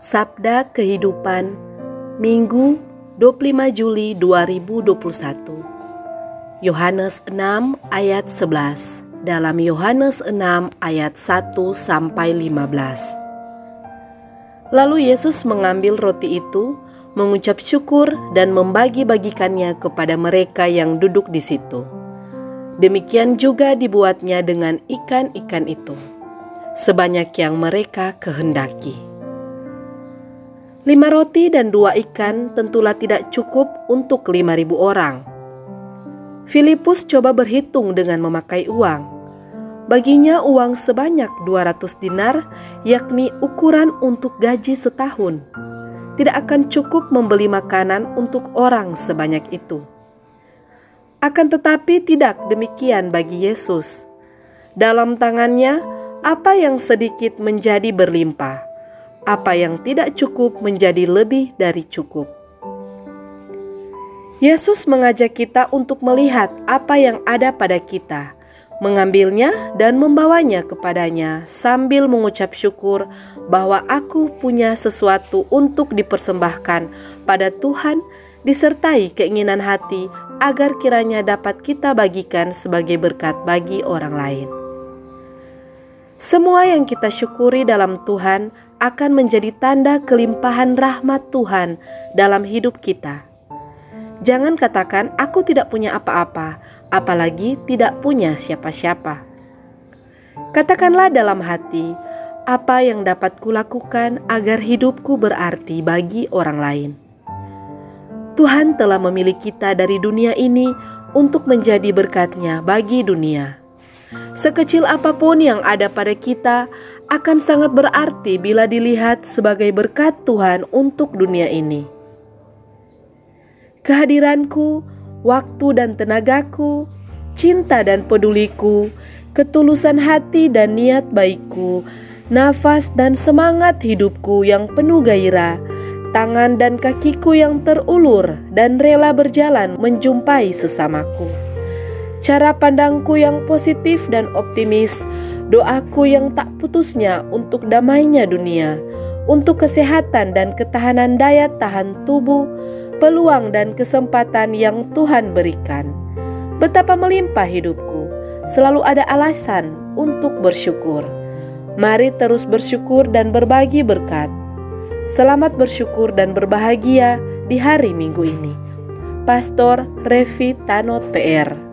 Sabda Kehidupan Minggu 25 Juli 2021 Yohanes 6 ayat 11 dalam Yohanes 6 ayat 1 sampai 15 Lalu Yesus mengambil roti itu mengucap syukur dan membagi-bagikannya kepada mereka yang duduk di situ. Demikian juga dibuatnya dengan ikan-ikan itu, sebanyak yang mereka kehendaki. Lima roti dan dua ikan tentulah tidak cukup untuk lima ribu orang. Filipus coba berhitung dengan memakai uang. Baginya uang sebanyak 200 dinar, yakni ukuran untuk gaji setahun tidak akan cukup membeli makanan untuk orang sebanyak itu. Akan tetapi, tidak demikian bagi Yesus. Dalam tangannya, apa yang sedikit menjadi berlimpah, apa yang tidak cukup menjadi lebih dari cukup. Yesus mengajak kita untuk melihat apa yang ada pada kita mengambilnya dan membawanya kepadanya sambil mengucap syukur bahwa aku punya sesuatu untuk dipersembahkan pada Tuhan disertai keinginan hati agar kiranya dapat kita bagikan sebagai berkat bagi orang lain. Semua yang kita syukuri dalam Tuhan akan menjadi tanda kelimpahan rahmat Tuhan dalam hidup kita. Jangan katakan, "Aku tidak punya apa-apa," apalagi tidak punya siapa-siapa. Katakanlah dalam hati, apa yang dapat kulakukan agar hidupku berarti bagi orang lain. Tuhan telah memilih kita dari dunia ini untuk menjadi berkatnya bagi dunia. Sekecil apa pun yang ada pada kita akan sangat berarti bila dilihat sebagai berkat Tuhan untuk dunia ini. Kehadiranku waktu dan tenagaku, cinta dan peduliku, ketulusan hati dan niat baikku, nafas dan semangat hidupku yang penuh gairah, tangan dan kakiku yang terulur dan rela berjalan menjumpai sesamaku. Cara pandangku yang positif dan optimis, doaku yang tak putusnya untuk damainya dunia, untuk kesehatan dan ketahanan daya tahan tubuh, peluang dan kesempatan yang Tuhan berikan. Betapa melimpah hidupku, selalu ada alasan untuk bersyukur. Mari terus bersyukur dan berbagi berkat. Selamat bersyukur dan berbahagia di hari Minggu ini. Pastor Revi Tanot PR